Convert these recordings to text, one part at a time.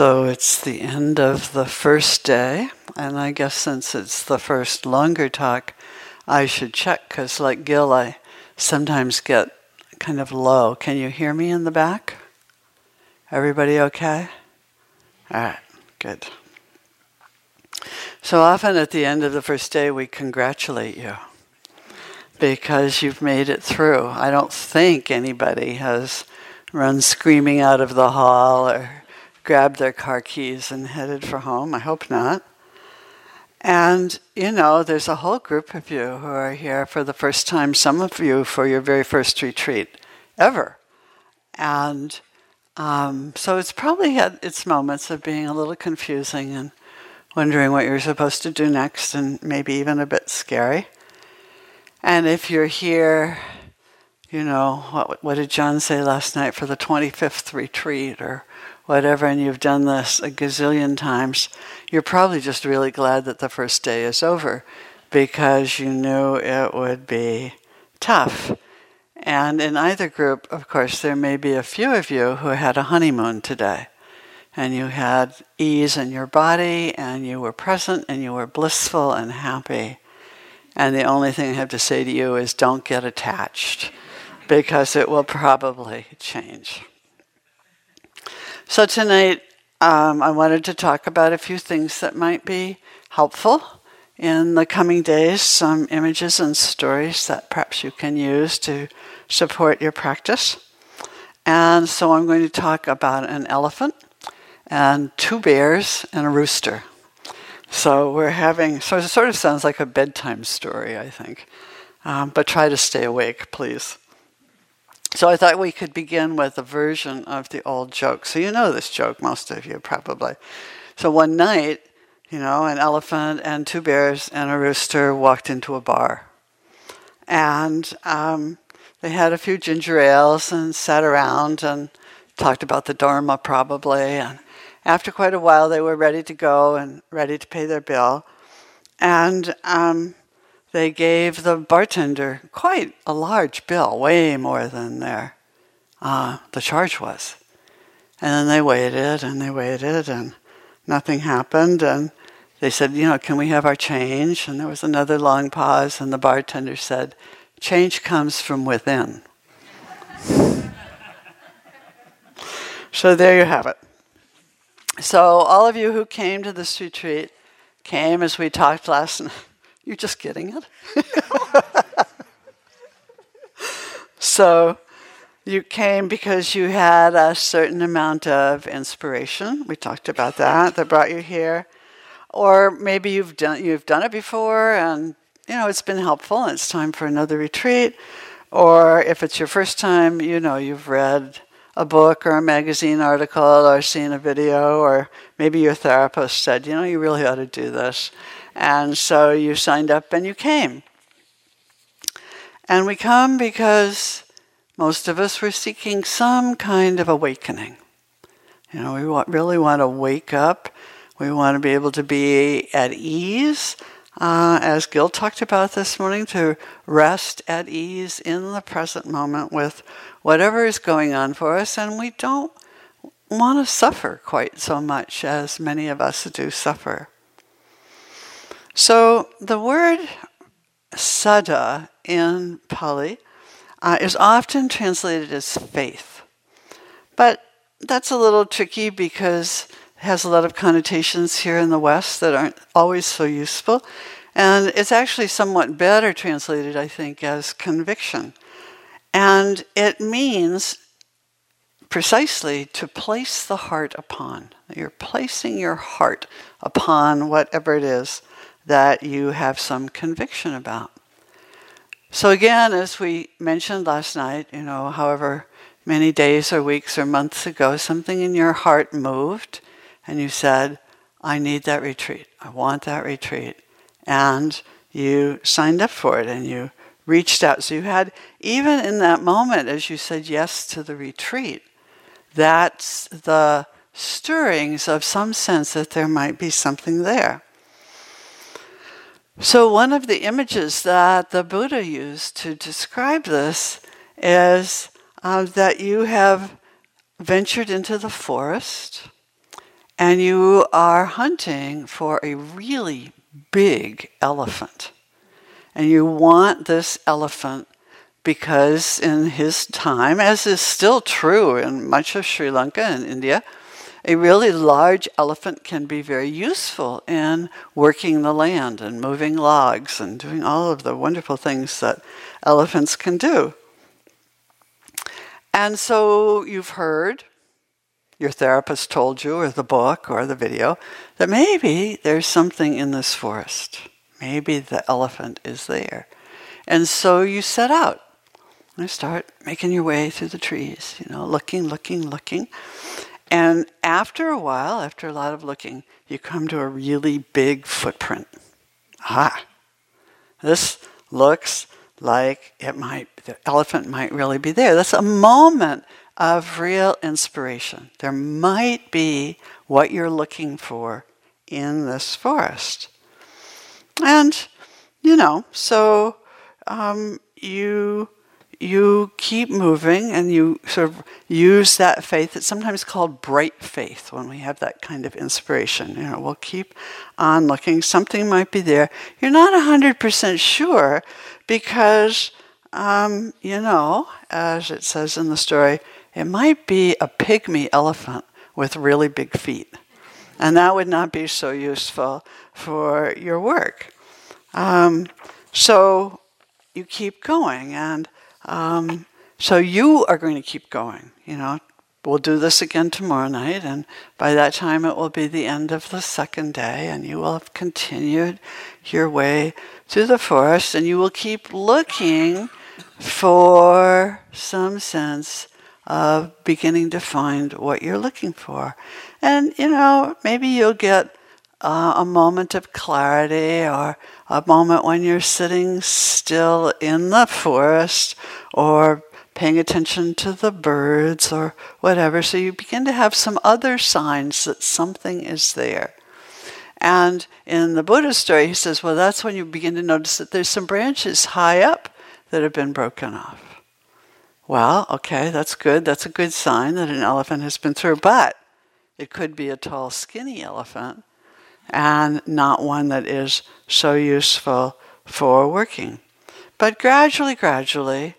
So it's the end of the first day, and I guess since it's the first longer talk, I should check because, like Gil, I sometimes get kind of low. Can you hear me in the back? Everybody okay? All right, good. So often at the end of the first day, we congratulate you because you've made it through. I don't think anybody has run screaming out of the hall or grabbed their car keys and headed for home. I hope not. And, you know, there's a whole group of you who are here for the first time, some of you for your very first retreat ever. And um, so it's probably had its moments of being a little confusing and wondering what you're supposed to do next and maybe even a bit scary. And if you're here, you know, what, what did John say last night for the 25th retreat or whatever, and you've done this a gazillion times, you're probably just really glad that the first day is over because you knew it would be tough. And in either group, of course, there may be a few of you who had a honeymoon today. And you had ease in your body, and you were present, and you were blissful and happy. And the only thing I have to say to you is don't get attached, because it will probably change. So tonight, um, I wanted to talk about a few things that might be helpful in the coming days, some images and stories that perhaps you can use to support your practice. And so I'm going to talk about an elephant and two bears and a rooster. So we're having, so it sort of sounds like a bedtime story, I think. Um, but try to stay awake, please. So I thought we could begin with a version of the old joke. So you know this joke, most of you probably. So one night, you know, an elephant and two bears and a rooster walked into a bar. And um, they had a few ginger ales and sat around and talked about the Dharma probably. And after quite a while, they were ready to go and ready to pay their bill. And um, they gave the bartender quite a large bill, way more than their uh, the charge was. And then they waited and they waited and nothing happened and they said, you know, can we have our change? And there was another long pause and the bartender said, change comes from within. so there you have it. So all of you who came to this retreat came as we talked last night you're just getting it. so you came because you had a certain amount of inspiration. We talked about that that brought you here. Or maybe you've done you've done it before and you know it's been helpful and it's time for another retreat. Or if it's your first time, you know, you've read a book or a magazine article or seen a video, or maybe your therapist said, you know, you really ought to do this. And so you signed up and you came. And we come because most of us were seeking some kind of awakening. You know, we want, really want to wake up. We want to be able to be at ease, uh, as Gil talked about this morning, to rest at ease in the present moment with whatever is going on for us. And we don't want to suffer quite so much as many of us do suffer. So the word saddha in Pali uh, is often translated as faith. But that's a little tricky because it has a lot of connotations here in the West that aren't always so useful. And it's actually somewhat better translated, I think, as conviction. And it means precisely to place the heart upon. You're placing your heart upon whatever it is that you have some conviction about. So, again, as we mentioned last night, you know, however many days or weeks or months ago, something in your heart moved and you said, I need that retreat. I want that retreat. And you signed up for it and you reached out. So, you had, even in that moment, as you said yes to the retreat, that's the stirrings of some sense that there might be something there. So, one of the images that the Buddha used to describe this is uh, that you have ventured into the forest and you are hunting for a really big elephant. And you want this elephant because, in his time, as is still true in much of Sri Lanka and India, a really large elephant can be very useful in working the land and moving logs and doing all of the wonderful things that elephants can do. And so you've heard, your therapist told you, or the book, or the video, that maybe there's something in this forest. Maybe the elephant is there. And so you set out. You start making your way through the trees, you know, looking, looking, looking. And after a while, after a lot of looking, you come to a really big footprint. Ah, this looks like it might, the elephant might really be there. That's a moment of real inspiration. There might be what you're looking for in this forest. And, you know, so um, you you keep moving and you sort of use that faith. It's sometimes called bright faith when we have that kind of inspiration. You know, we'll keep on looking. Something might be there. You're not 100% sure because, um, you know, as it says in the story, it might be a pygmy elephant with really big feet. And that would not be so useful for your work. Um, so you keep going and um, so you are going to keep going. You know, we'll do this again tomorrow night, and by that time it will be the end of the second day, and you will have continued your way through the forest, and you will keep looking for some sense of beginning to find what you're looking for. And, you know, maybe you'll get uh, a moment of clarity or a moment when you're sitting still in the forest or paying attention to the birds or whatever. So you begin to have some other signs that something is there. And in the Buddha story, he says, well, that's when you begin to notice that there's some branches high up that have been broken off. Well, okay, that's good. That's a good sign that an elephant has been through. But it could be a tall, skinny elephant and not one that is so useful for working. But gradually, gradually,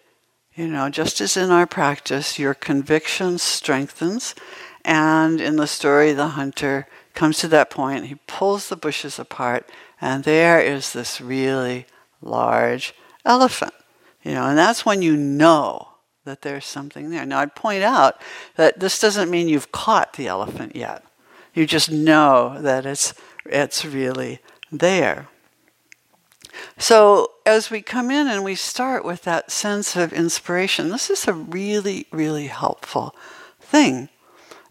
you know, just as in our practice, your conviction strengthens. And in the story, the hunter comes to that point, he pulls the bushes apart, and there is this really large elephant. You know, and that's when you know that there's something there. Now, I'd point out that this doesn't mean you've caught the elephant yet. You just know that it's it's really there. So, as we come in and we start with that sense of inspiration, this is a really, really helpful thing.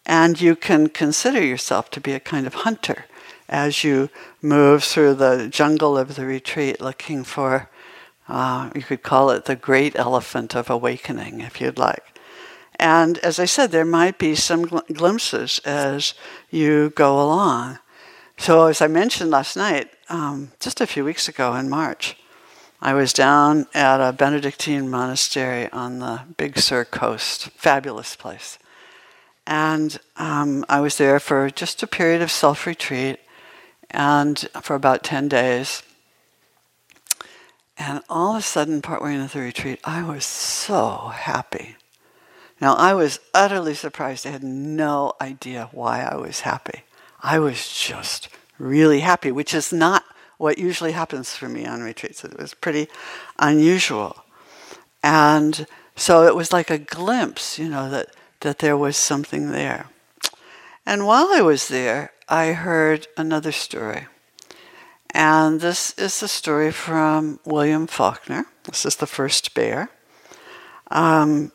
And you can consider yourself to be a kind of hunter as you move through the jungle of the retreat looking for, uh, you could call it the great elephant of awakening, if you'd like. And as I said, there might be some gl- glimpses as you go along. So, as I mentioned last night, um, just a few weeks ago in March, I was down at a Benedictine monastery on the Big Sur coast, fabulous place. And um, I was there for just a period of self retreat and for about 10 days. And all of a sudden, partway into the retreat, I was so happy. Now, I was utterly surprised. I had no idea why I was happy. I was just really happy, which is not what usually happens for me on retreats. It was pretty unusual. And so it was like a glimpse, you know, that, that there was something there. And while I was there, I heard another story. And this is the story from William Faulkner. This is the first bear. Um,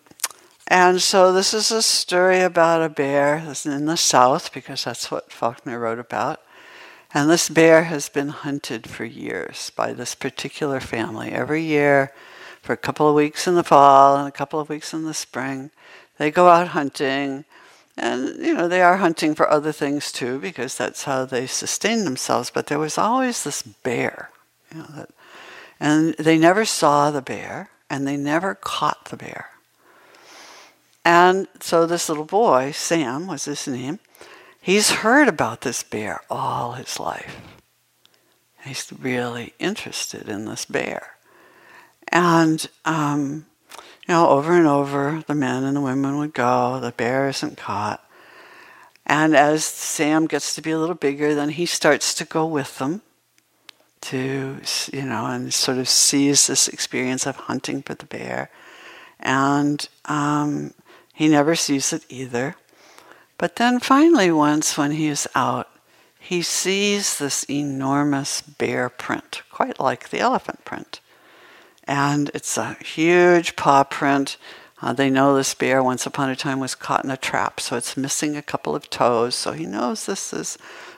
and so this is a story about a bear in the south, because that's what Faulkner wrote about. And this bear has been hunted for years by this particular family. Every year, for a couple of weeks in the fall and a couple of weeks in the spring, they go out hunting. And, you know, they are hunting for other things too, because that's how they sustain themselves. But there was always this bear. You know, that, and they never saw the bear, and they never caught the bear. And so this little boy, Sam was his name, he's heard about this bear all his life. He's really interested in this bear. And, um, you know, over and over, the men and the women would go, the bear isn't caught. And as Sam gets to be a little bigger, then he starts to go with them to, you know, and sort of sees this experience of hunting for the bear. And um, he never sees it either. But then finally, once when he is out, he sees this enormous bear print, quite like the elephant print. And it's a huge paw print. Uh, they know this bear once upon a time was caught in a trap, so it's missing a couple of toes, so he knows this is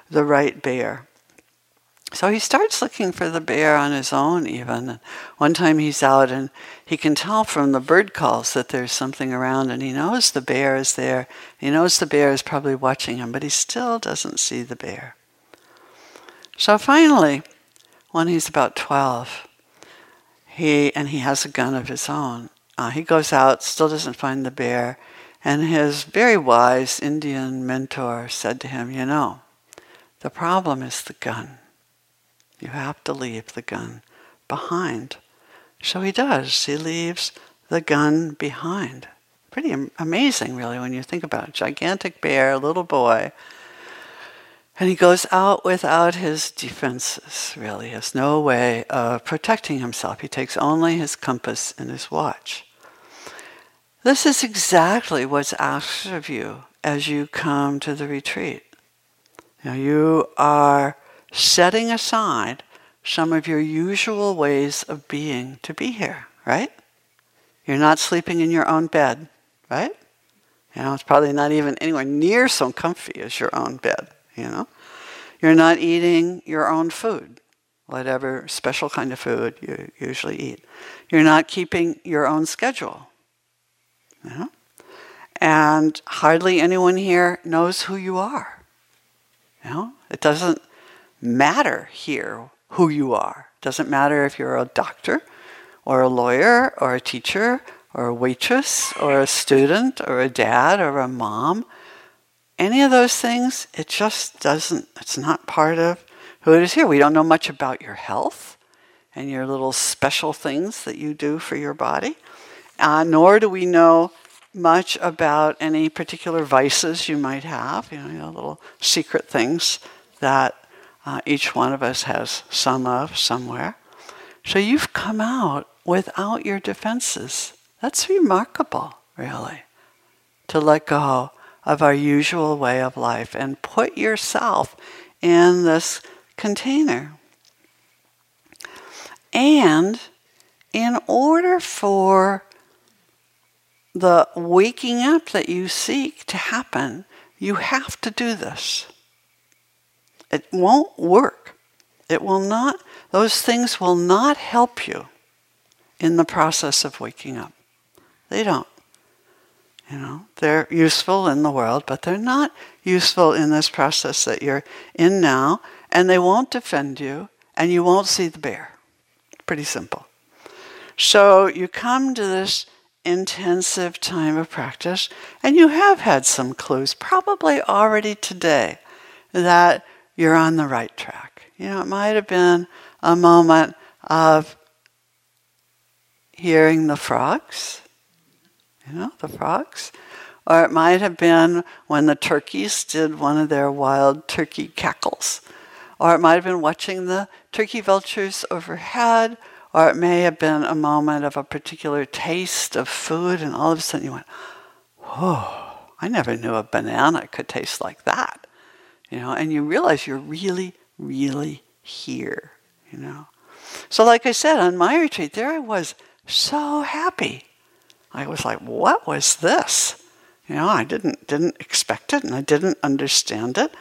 the right bear. So he starts looking for the bear on his own, even. One time he's out and he can tell from the bird calls that there's something around, and he knows the bear is there. He knows the bear is probably watching him, but he still doesn't see the bear. So finally, when he's about 12, he, and he has a gun of his own, uh, he goes out, still doesn't find the bear, and his very wise Indian mentor said to him, You know, the problem is the gun. You have to leave the gun behind. So he does. He leaves the gun behind. Pretty amazing, really, when you think about it. Gigantic bear, little boy. And he goes out without his defenses, really. He has no way of protecting himself. He takes only his compass and his watch. This is exactly what's asked of you as you come to the retreat. Now, you are setting aside some of your usual ways of being to be here, right? You're not sleeping in your own bed, right? You know, it's probably not even anywhere near so comfy as your own bed, you know? You're not eating your own food, whatever special kind of food you usually eat. You're not keeping your own schedule, you know? And hardly anyone here knows who you are. You know, it doesn't matter here who you are. Doesn't matter if you're a doctor or a lawyer or a teacher or a waitress or a student or a dad or a mom. Any of those things, it just doesn't, it's not part of who it is here. We don't know much about your health and your little special things that you do for your body, uh, nor do we know much about any particular vices you might have, you know, you know little secret things that uh, each one of us has some of somewhere. So you've come out without your defenses. That's remarkable, really, to let go of our usual way of life and put yourself in this container. And in order for the waking up that you seek to happen, you have to do this. It won't work. It will not, those things will not help you in the process of waking up. They don't. You know, they're useful in the world, but they're not useful in this process that you're in now, and they won't defend you, and you won't see the bear. Pretty simple. So you come to this intensive time of practice, and you have had some clues, probably already today, that you're on the right track. You know, it might have been a moment of hearing the frogs, you know, the frogs. Or it might have been when the turkeys did one of their wild turkey cackles. Or it might have been watching the turkey vultures overhead. Or it may have been a moment of a particular taste of food, and all of a sudden you went, Whoa, I never knew a banana could taste like that you know, and you realize you're really, really here, you know. So, like I said, on my retreat, there I was so happy. I was like, what was this? You know, I didn't didn't expect it and I didn't understand it.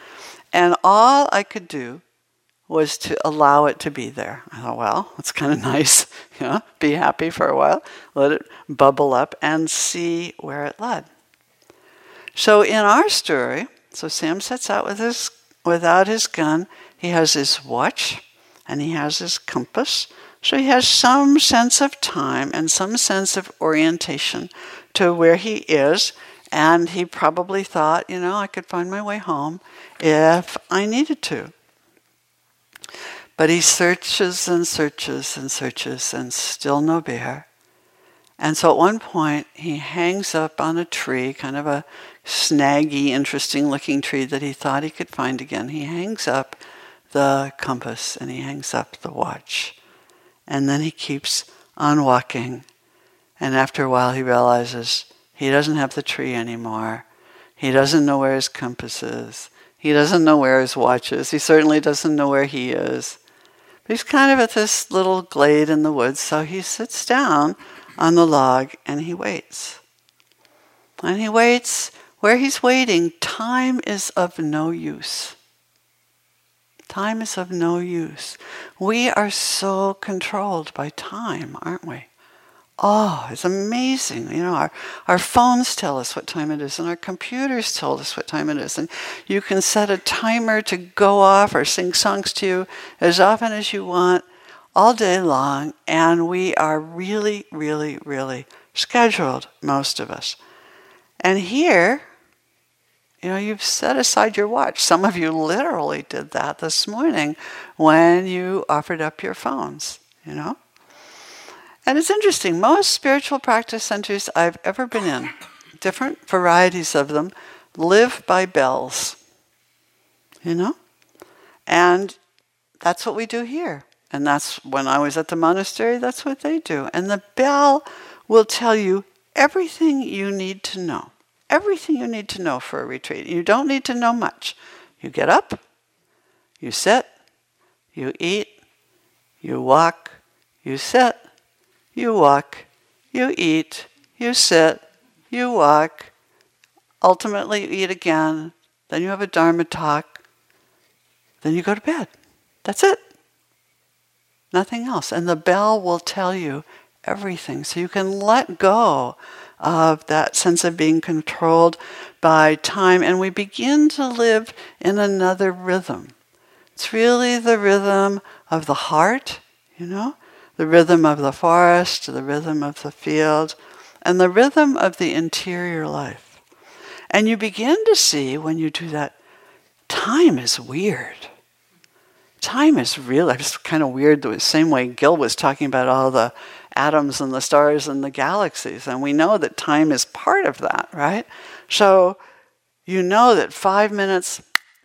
And all I could do was to allow it to be there. I thought, well, it's kind of nice, you know, be happy for a while, let it bubble up and see where it led. So in our story, so Sam sets out with his, without his gun. He has his watch and he has his compass. So he has some sense of time and some sense of orientation to where he is. And he probably thought, you know, I could find my way home if I needed to. But he searches and searches and searches and still no bear. And so at one point, he hangs up on a tree, kind of a snaggy, interesting looking tree that he thought he could find again. He hangs up the compass and he hangs up the watch. And then he keeps on walking. And after a while, he realizes he doesn't have the tree anymore. He doesn't know where his compass is. He doesn't know where his watch is. He certainly doesn't know where he is. But he's kind of at this little glade in the woods, so he sits down on the log and he waits. And he waits. Where he's waiting, time is of no use. Time is of no use. We are so controlled by time, aren't we? Oh, it's amazing. You know, our, our phones tell us what time it is, and our computers tell us what time it is. And you can set a timer to go off or sing songs to you as often as you want all day long. And we are really, really, really scheduled, most of us. And here, you know, you've set aside your watch. Some of you literally did that this morning when you offered up your phones, you know? And it's interesting, most spiritual practice centers I've ever been in, different varieties of them, live by bells. You know? And that's what we do here. And that's when I was at the monastery, that's what they do. And the bell will tell you everything you need to know. Everything you need to know for a retreat. You don't need to know much. You get up, you sit, you eat, you walk, you sit, you walk, you eat, you sit, you walk, ultimately you eat again, then you have a Dharma talk, then you go to bed. That's it. Nothing else. And the bell will tell you everything. So you can let go of that sense of being controlled by time and we begin to live in another rhythm. It's really the rhythm of the heart, you know? the rhythm of the forest, the rhythm of the field, and the rhythm of the interior life. And you begin to see when you do that, time is weird. Time is real. It's kind of weird the same way Gil was talking about all the atoms and the stars and the galaxies. And we know that time is part of that, right? So you know that five minutes,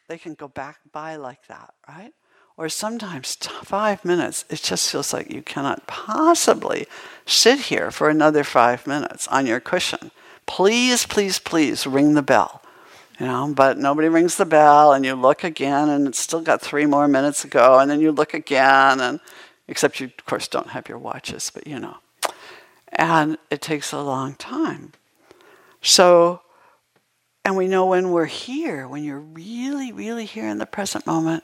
they can go back by like that, right? or sometimes five minutes, it just feels like you cannot possibly sit here for another five minutes on your cushion. Please, please, please ring the bell. You know, but nobody rings the bell, and you look again, and it's still got three more minutes to go, and then you look again, and except you, of course, don't have your watches, but you know. And it takes a long time. So, and we know when we're here, when you're really, really here in the present moment,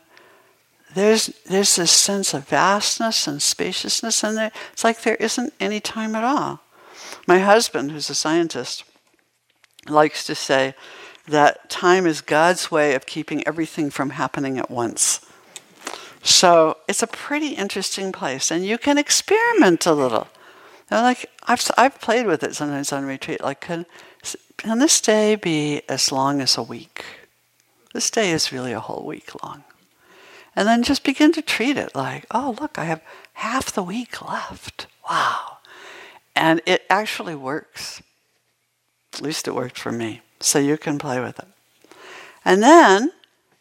there's there's this sense of vastness and spaciousness in there. It's like there isn't any time at all. My husband, who's a scientist, likes to say that time is God's way of keeping everything from happening at once. So it's a pretty interesting place, and you can experiment a little. Like I've I've played with it sometimes on retreat. Like, can can this day be as long as a week? This day is really a whole week long. And then just begin to treat it like, oh, look, I have half the week left. Wow. And it actually works. At least it worked for me. So you can play with it. And then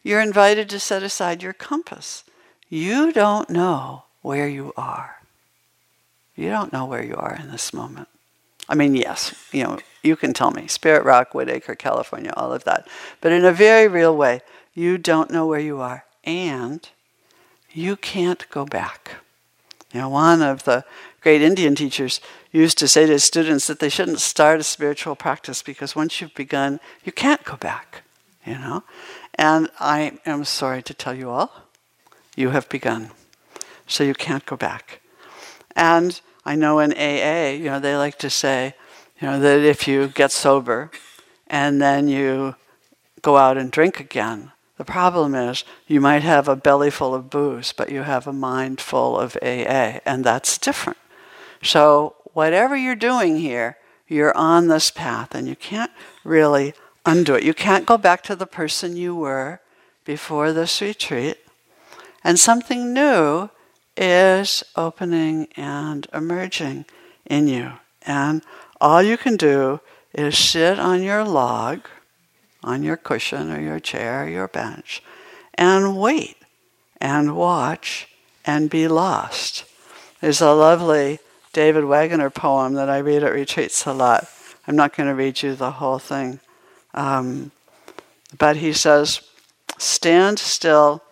you're invited to set aside your compass. You don't know where you are. You don't know where you are in this moment. I mean, yes, you know, you can tell me, Spirit Rock, Woodacre, California, all of that. But in a very real way, you don't know where you are and you can't go back. You know, one of the great Indian teachers used to say to his students that they shouldn't start a spiritual practice because once you've begun, you can't go back, you know? And I am sorry to tell you all, you have begun. So you can't go back. And I know in AA, you know, they like to say, you know, that if you get sober and then you go out and drink again, the problem is you might have a belly full of booze, but you have a mind full of AA, and that's different. So, whatever you're doing here, you're on this path and you can't really undo it. You can't go back to the person you were before this retreat. And something new is opening and emerging in you. And all you can do is sit on your log, on your cushion or your chair or your bench, and wait and watch and be lost. There's a lovely David Wagoner poem that I read at retreats a lot. I'm not going to read you the whole thing. Um, but he says, Stand still,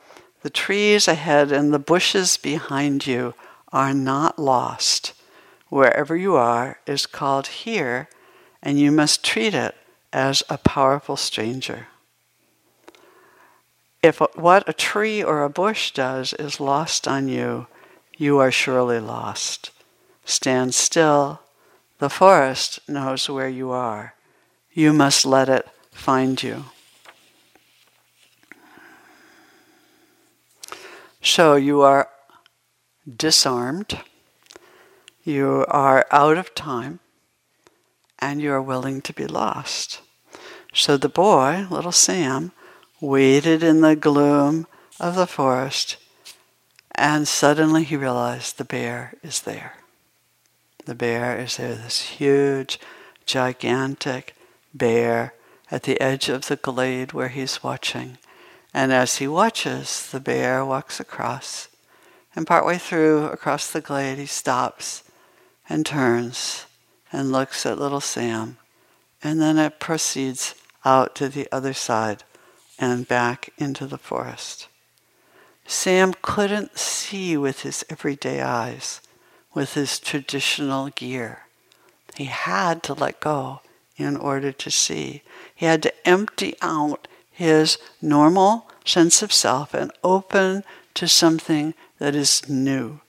the trees ahead and the bushes behind you are not lost. Wherever you are is called here, and you must treat it as a powerful stranger. If what a tree or a bush does is lost on you, you are surely lost. Stand still. The forest knows where you are. You must let it find you. So you are disarmed, you are out of time, and you are willing to be lost. So the boy, little Sam, waited in the gloom of the forest, and suddenly he realized the bear is there. The bear is there, this huge, gigantic bear at the edge of the glade where he's watching. And as he watches, the bear walks across. And partway through, across the glade, he stops and turns and looks at little Sam. And then it proceeds out to the other side and back into the forest. Sam couldn't see with his everyday eyes, with his traditional gear. He had to let go in order to see. He had to empty out his normal sense of self and open to something that is new.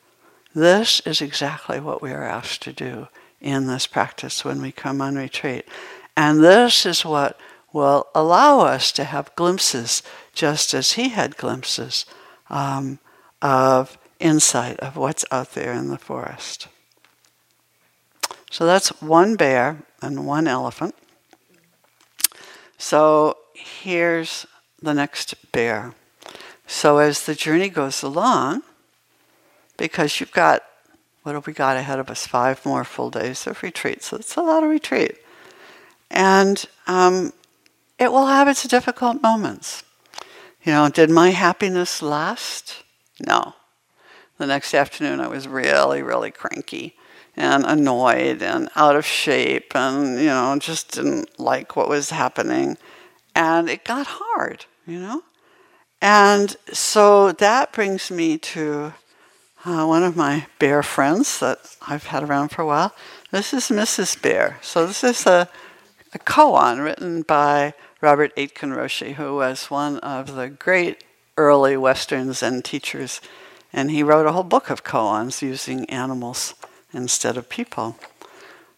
This is exactly what we are asked to do in this practice when we come on retreat. And this is what will allow us to have glimpses, just as he had glimpses um, of insight of what's out there in the forest. So that's one bear and one elephant. So here's the next bear. So as the journey goes along, because you've got, what have we got ahead of us? Five more full days of retreat. So it's a lot of retreat. And um, it will have its difficult moments. You know, did my happiness last? No. The next afternoon, I was really, really cranky and annoyed and out of shape and, you know, just didn't like what was happening. And it got hard, you know? And so that brings me to uh, one of my bear friends that I've had around for a while. This is Mrs. Bear. So this is a, a koan written by Robert Aitken Roshi, who was one of the great early Western Zen teachers. And he wrote a whole book of koans using animals instead of people.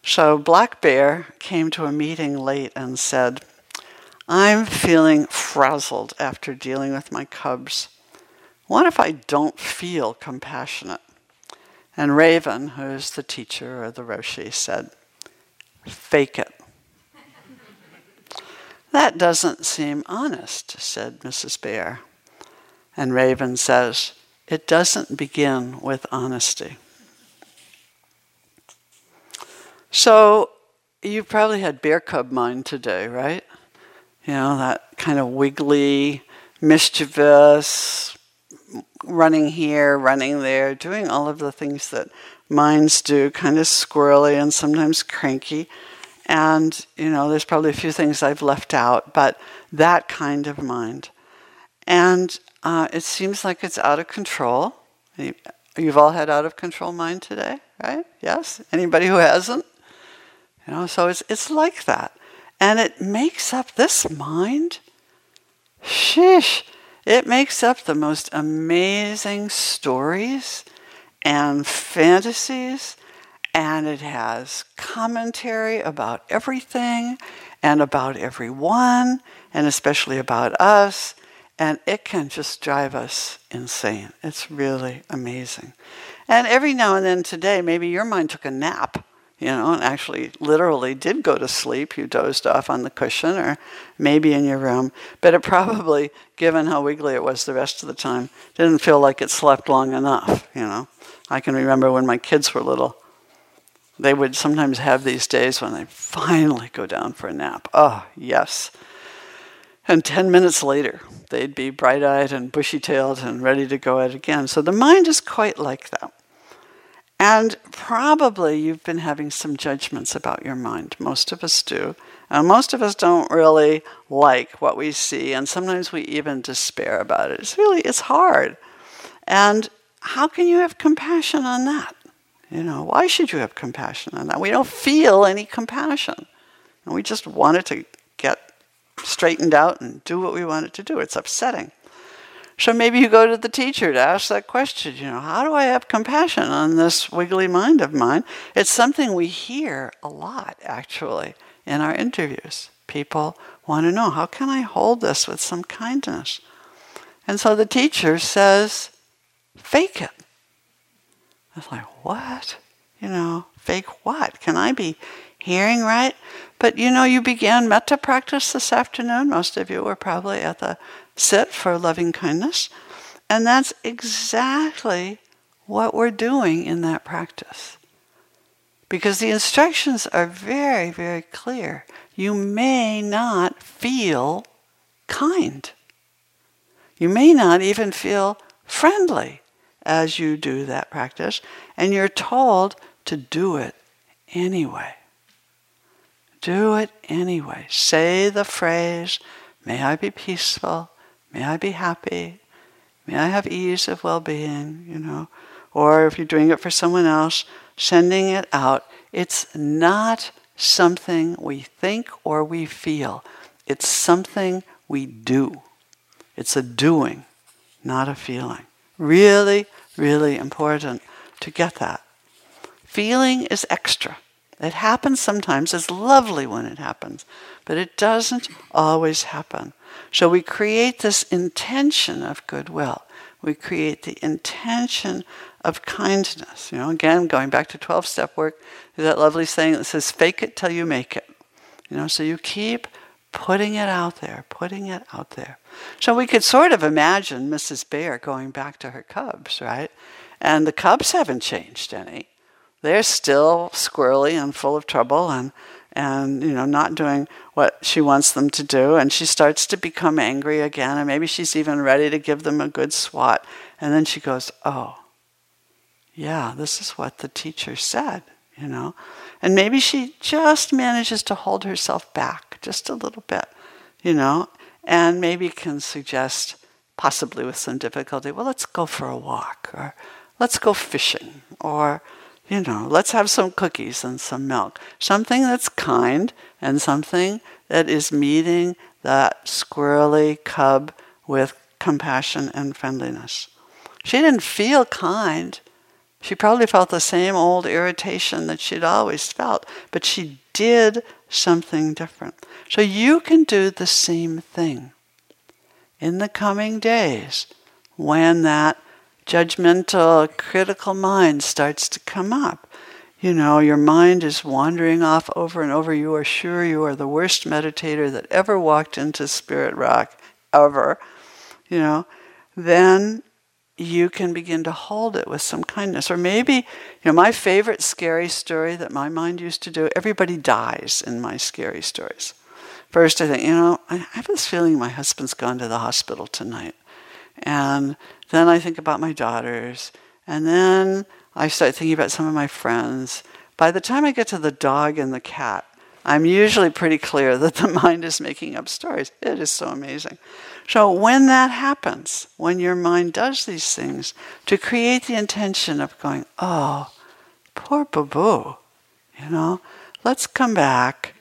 So Black Bear came to a meeting late and said, I'm feeling frazzled after dealing with my cubs. What if I don't feel compassionate? And Raven, who's the teacher or the Roshi, said, Fake it. that doesn't seem honest, said Mrs. Bear. And Raven says, It doesn't begin with honesty. So you probably had bear cub mind today, right? You know, that kind of wiggly, mischievous, running here, running there, doing all of the things that minds do, kind of squirrely and sometimes cranky. And, you know, there's probably a few things I've left out, but that kind of mind. And uh, it seems like it's out of control. You've all had out of control mind today, right? Yes? Anybody who hasn't? You know, so it's, it's like that. And it makes up this mind. Sheesh. It makes up the most amazing stories and fantasies, and it has commentary about everything and about everyone, and especially about us, and it can just drive us insane. It's really amazing. And every now and then today, maybe your mind took a nap you know, and actually literally did go to sleep. You dozed off on the cushion or maybe in your room. But it probably, given how wiggly it was the rest of the time, didn't feel like it slept long enough, you know. I can remember when my kids were little, they would sometimes have these days when they finally go down for a nap. Oh, yes. And 10 minutes later, they'd be bright eyed and bushy tailed and ready to go out again. So the mind is quite like that. And probably you've been having some judgments about your mind. Most of us do. And most of us don't really like what we see, and sometimes we even despair about it. It's really, it's hard. And how can you have compassion on that? You know, why should you have compassion on that? We don't feel any compassion. And we just want it to get straightened out and do what we want it to do. It's upsetting. So maybe you go to the teacher to ask that question, you know, how do I have compassion on this wiggly mind of mine? It's something we hear a lot, actually, in our interviews. People want to know, how can I hold this with some kindness? And so the teacher says, fake it. I was like, what? You know, fake what? Can I be hearing right? But you know, you began metta practice this afternoon. Most of you were probably at the sit for loving kindness. And that's exactly what we're doing in that practice. Because the instructions are very, very clear. You may not feel kind. You may not even feel friendly as you do that practice, and you're told to do it anyway. Do it anyway. Say the phrase, May I be peaceful, may I be happy, may I have ease of well being, you know. Or if you're doing it for someone else, sending it out. It's not something we think or we feel, it's something we do. It's a doing, not a feeling. Really, really important to get that. Feeling is extra. It happens sometimes. It's lovely when it happens, but it doesn't always happen. So we create this intention of goodwill. We create the intention of kindness. You know, again, going back to 12 step work, that lovely saying that says, fake it till you make it. You know, so you keep putting it out there, putting it out there. So we could sort of imagine Mrs. Bear going back to her cubs, right? And the cubs haven't changed any they're still squirrely and full of trouble and and you know not doing what she wants them to do. And she starts to become angry again and maybe she's even ready to give them a good swat. And then she goes oh yeah this is what the teacher said you know? And maybe she just manages to hold herself back just a little bit you know? And maybe can suggest possibly with some difficulty well let's go for a walk or let's go fishing or you know, let's have some cookies and some milk. Something that's kind and something that is meeting that squirrely cub with compassion and friendliness. She didn't feel kind. She probably felt the same old irritation that she'd always felt, but she did something different. So you can do the same thing in the coming days when that judgmental, critical mind starts to come up. You know, your mind is wandering off over and over. You are sure you are the worst meditator that ever walked into Spirit Rock, ever. You know, then you can begin to hold it with some kindness. Or maybe, you know, my favorite scary story that my mind used to do, everybody dies in my scary stories. First, I think, you know, I have this feeling my husband's gone to the hospital tonight. And then I think about my daughters. And then I start thinking about some of my friends. By the time I get to the dog and the cat, I'm usually pretty clear that the mind is making up stories. It is so amazing. So, when that happens, when your mind does these things, to create the intention of going, oh, poor boo, you know, let's come back,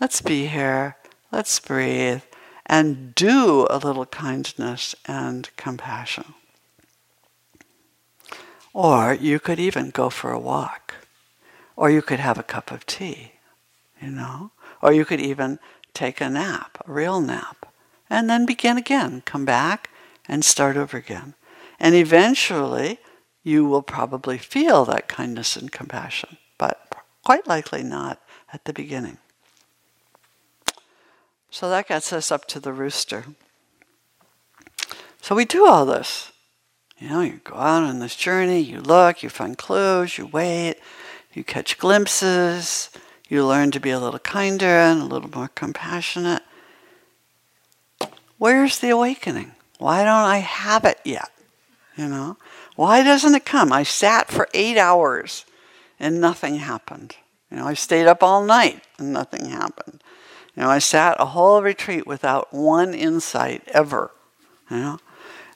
let's be here, let's breathe, and do a little kindness and compassion. Or you could even go for a walk. Or you could have a cup of tea, you know. Or you could even take a nap, a real nap, and then begin again. Come back and start over again. And eventually, you will probably feel that kindness and compassion. But Quite likely not at the beginning. So that gets us up to the rooster. So we do all this. You know, you go out on this journey, you look, you find clues, you wait, you catch glimpses, you learn to be a little kinder and a little more compassionate. Where's the awakening? Why don't I have it yet? You know? Why doesn't it come? I sat for eight hours and nothing happened. You know, I stayed up all night and nothing happened. You know, I sat a whole retreat without one insight ever. You know?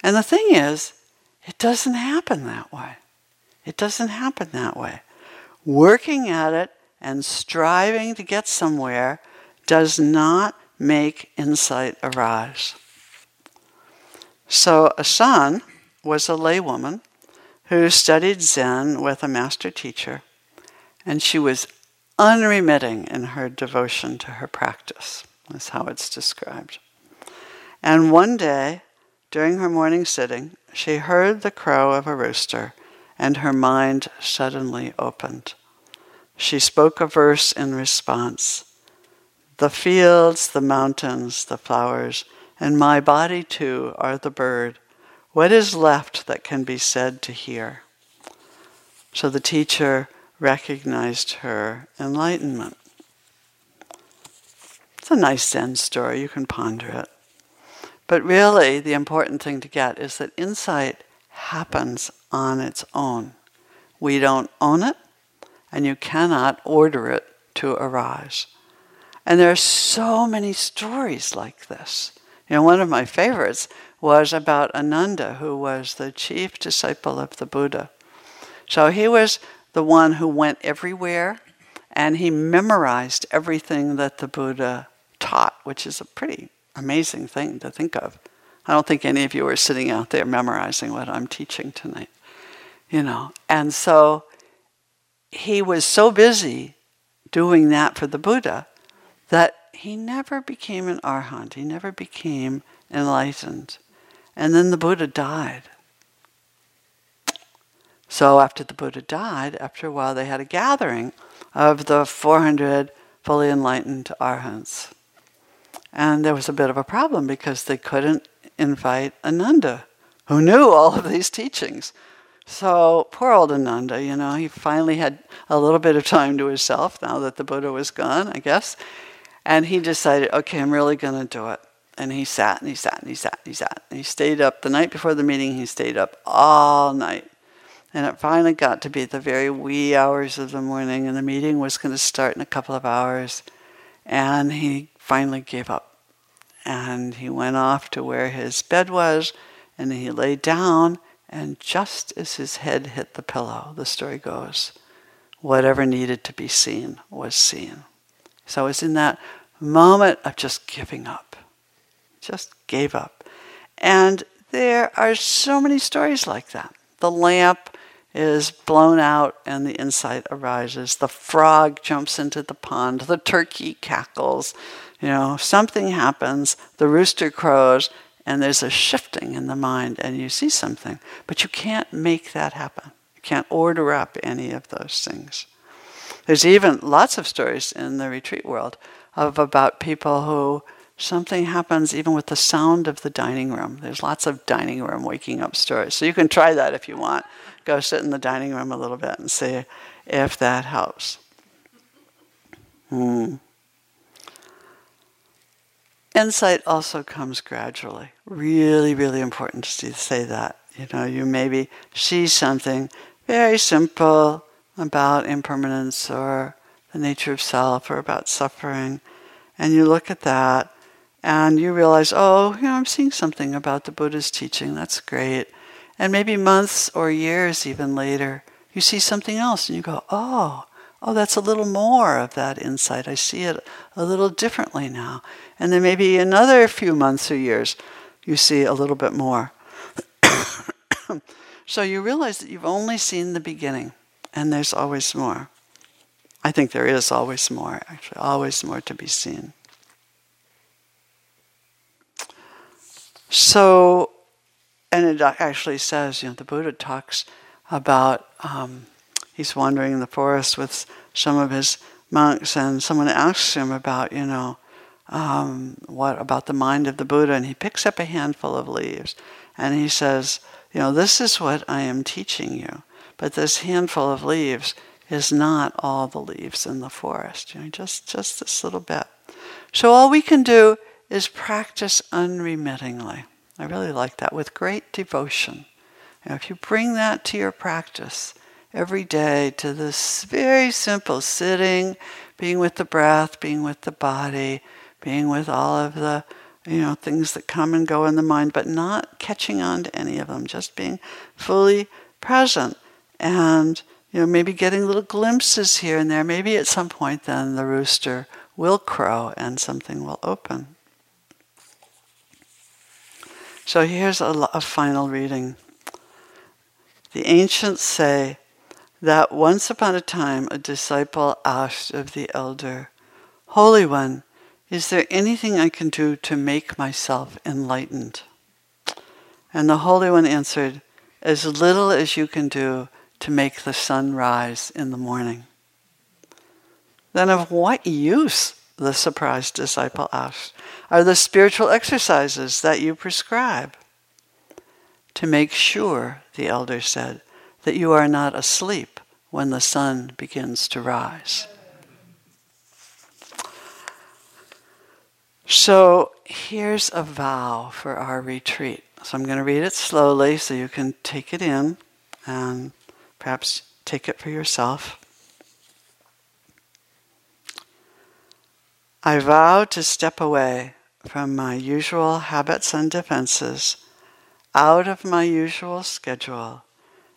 And the thing is, it doesn't happen that way. It doesn't happen that way. Working at it and striving to get somewhere does not make insight arise. So, Asan was a laywoman who studied Zen with a master teacher, and she was unremitting in her devotion to her practice, is how it's described. And one day, during her morning sitting, she heard the crow of a rooster, and her mind suddenly opened. She spoke a verse in response The fields, the mountains, the flowers, and my body too are the bird. What is left that can be said to hear? So the teacher recognized her enlightenment. It's a nice Zen story, you can ponder it. But really, the important thing to get is that insight happens on its own. We don't own it, and you cannot order it to arise. And there are so many stories like this. You know, one of my favorites was about Ananda, who was the chief disciple of the Buddha. So he was the one who went everywhere and he memorized everything that the Buddha taught, which is a pretty amazing thing to think of. I don't think any of you are sitting out there memorizing what I'm teaching tonight. You know, and so he was so busy doing that for the Buddha that he never became an arhat. He never became enlightened. And then the Buddha died. So after the Buddha died, after a while, they had a gathering of the 400 fully enlightened arhats. And there was a bit of a problem because they couldn't invite Ananda, who knew all of these teachings. So poor old Ananda, you know, he finally had a little bit of time to himself now that the Buddha was gone, I guess. And he decided, okay, I'm really going to do it. And he sat and he sat and he sat and he sat. And he stayed up the night before the meeting, he stayed up all night. And it finally got to be the very wee hours of the morning, and the meeting was going to start in a couple of hours. And he finally gave up. And he went off to where his bed was, and he lay down, and just as his head hit the pillow, the story goes, whatever needed to be seen was seen. So it was in that moment of just giving up. Just gave up. And there are so many stories like that. The lamp is blown out and the insight arises. The frog jumps into the pond. The turkey cackles. You know, something happens, the rooster crows, and there's a shifting in the mind, and you see something. But you can't make that happen. You can't order up any of those things. There's even lots of stories in the retreat world of about people who something happens even with the sound of the dining room. There's lots of dining room waking up stories. So you can try that if you want. Go sit in the dining room a little bit and see if that helps. Hmm. Insight also comes gradually. Really, really important to say that. You know, you maybe see something very simple about impermanence or the nature of self or about suffering, and you look at that and you realize, oh, you know, I'm seeing something about the Buddha's teaching. That's great. And maybe months or years even later, you see something else and you go, oh, oh, that's a little more of that insight. I see it a little differently now. And then maybe another few months or years, you see a little bit more. so you realize that you've only seen the beginning, and there's always more. I think there is always more, actually, always more to be seen. So, and it actually says, you know, the Buddha talks about um, he's wandering in the forest with some of his monks, and someone asks him about, you know, um, what about the mind of the Buddha, and he picks up a handful of leaves, and he says, you know, this is what I am teaching you, but this handful of leaves is not all the leaves in the forest. You know, just just this little bit. So all we can do is practice unremittingly. I really like that with great devotion. Know, if you bring that to your practice every day to this very simple sitting, being with the breath, being with the body, being with all of the you know things that come and go in the mind, but not catching on to any of them, just being fully present and you know maybe getting little glimpses here and there. Maybe at some point then the rooster will crow and something will open. So here's a, a final reading. The ancients say that once upon a time a disciple asked of the elder, Holy One, is there anything I can do to make myself enlightened? And the Holy One answered, As little as you can do to make the sun rise in the morning. Then of what use, the surprised disciple asked, are the spiritual exercises that you prescribe? To make sure, the elder said, that you are not asleep when the sun begins to rise. So here's a vow for our retreat. So I'm going to read it slowly so you can take it in and perhaps take it for yourself. I vow to step away from my usual habits and defenses, out of my usual schedule,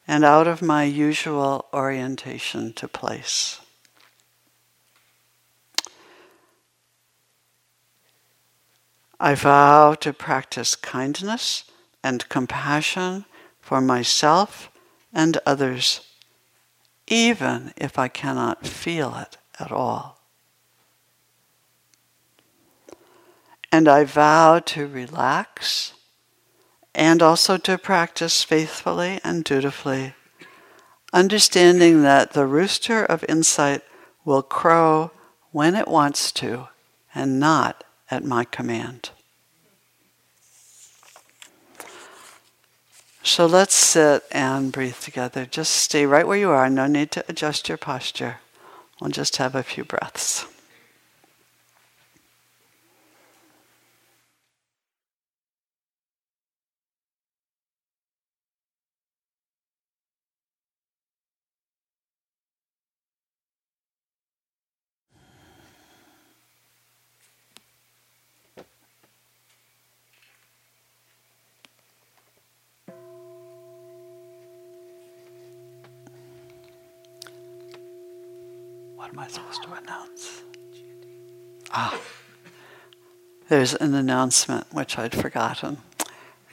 and out of my usual orientation to place. I vow to practice kindness and compassion for myself and others, even if I cannot feel it at all. And I vow to relax and also to practice faithfully and dutifully, understanding that the rooster of insight will crow when it wants to and not at my command. So let's sit and breathe together. Just stay right where you are. No need to adjust your posture. We'll just have a few breaths. What am I supposed to announce? Ah, there's an announcement which I'd forgotten.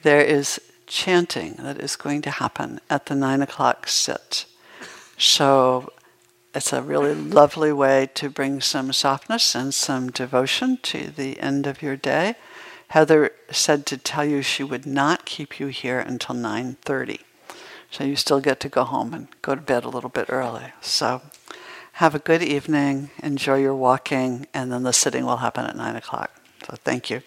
There is chanting that is going to happen at the nine o'clock sit. So it's a really lovely way to bring some softness and some devotion to the end of your day. Heather said to tell you she would not keep you here until 9:30. So you still get to go home and go to bed a little bit early. So have a good evening, enjoy your walking, and then the sitting will happen at 9 o'clock. So thank you.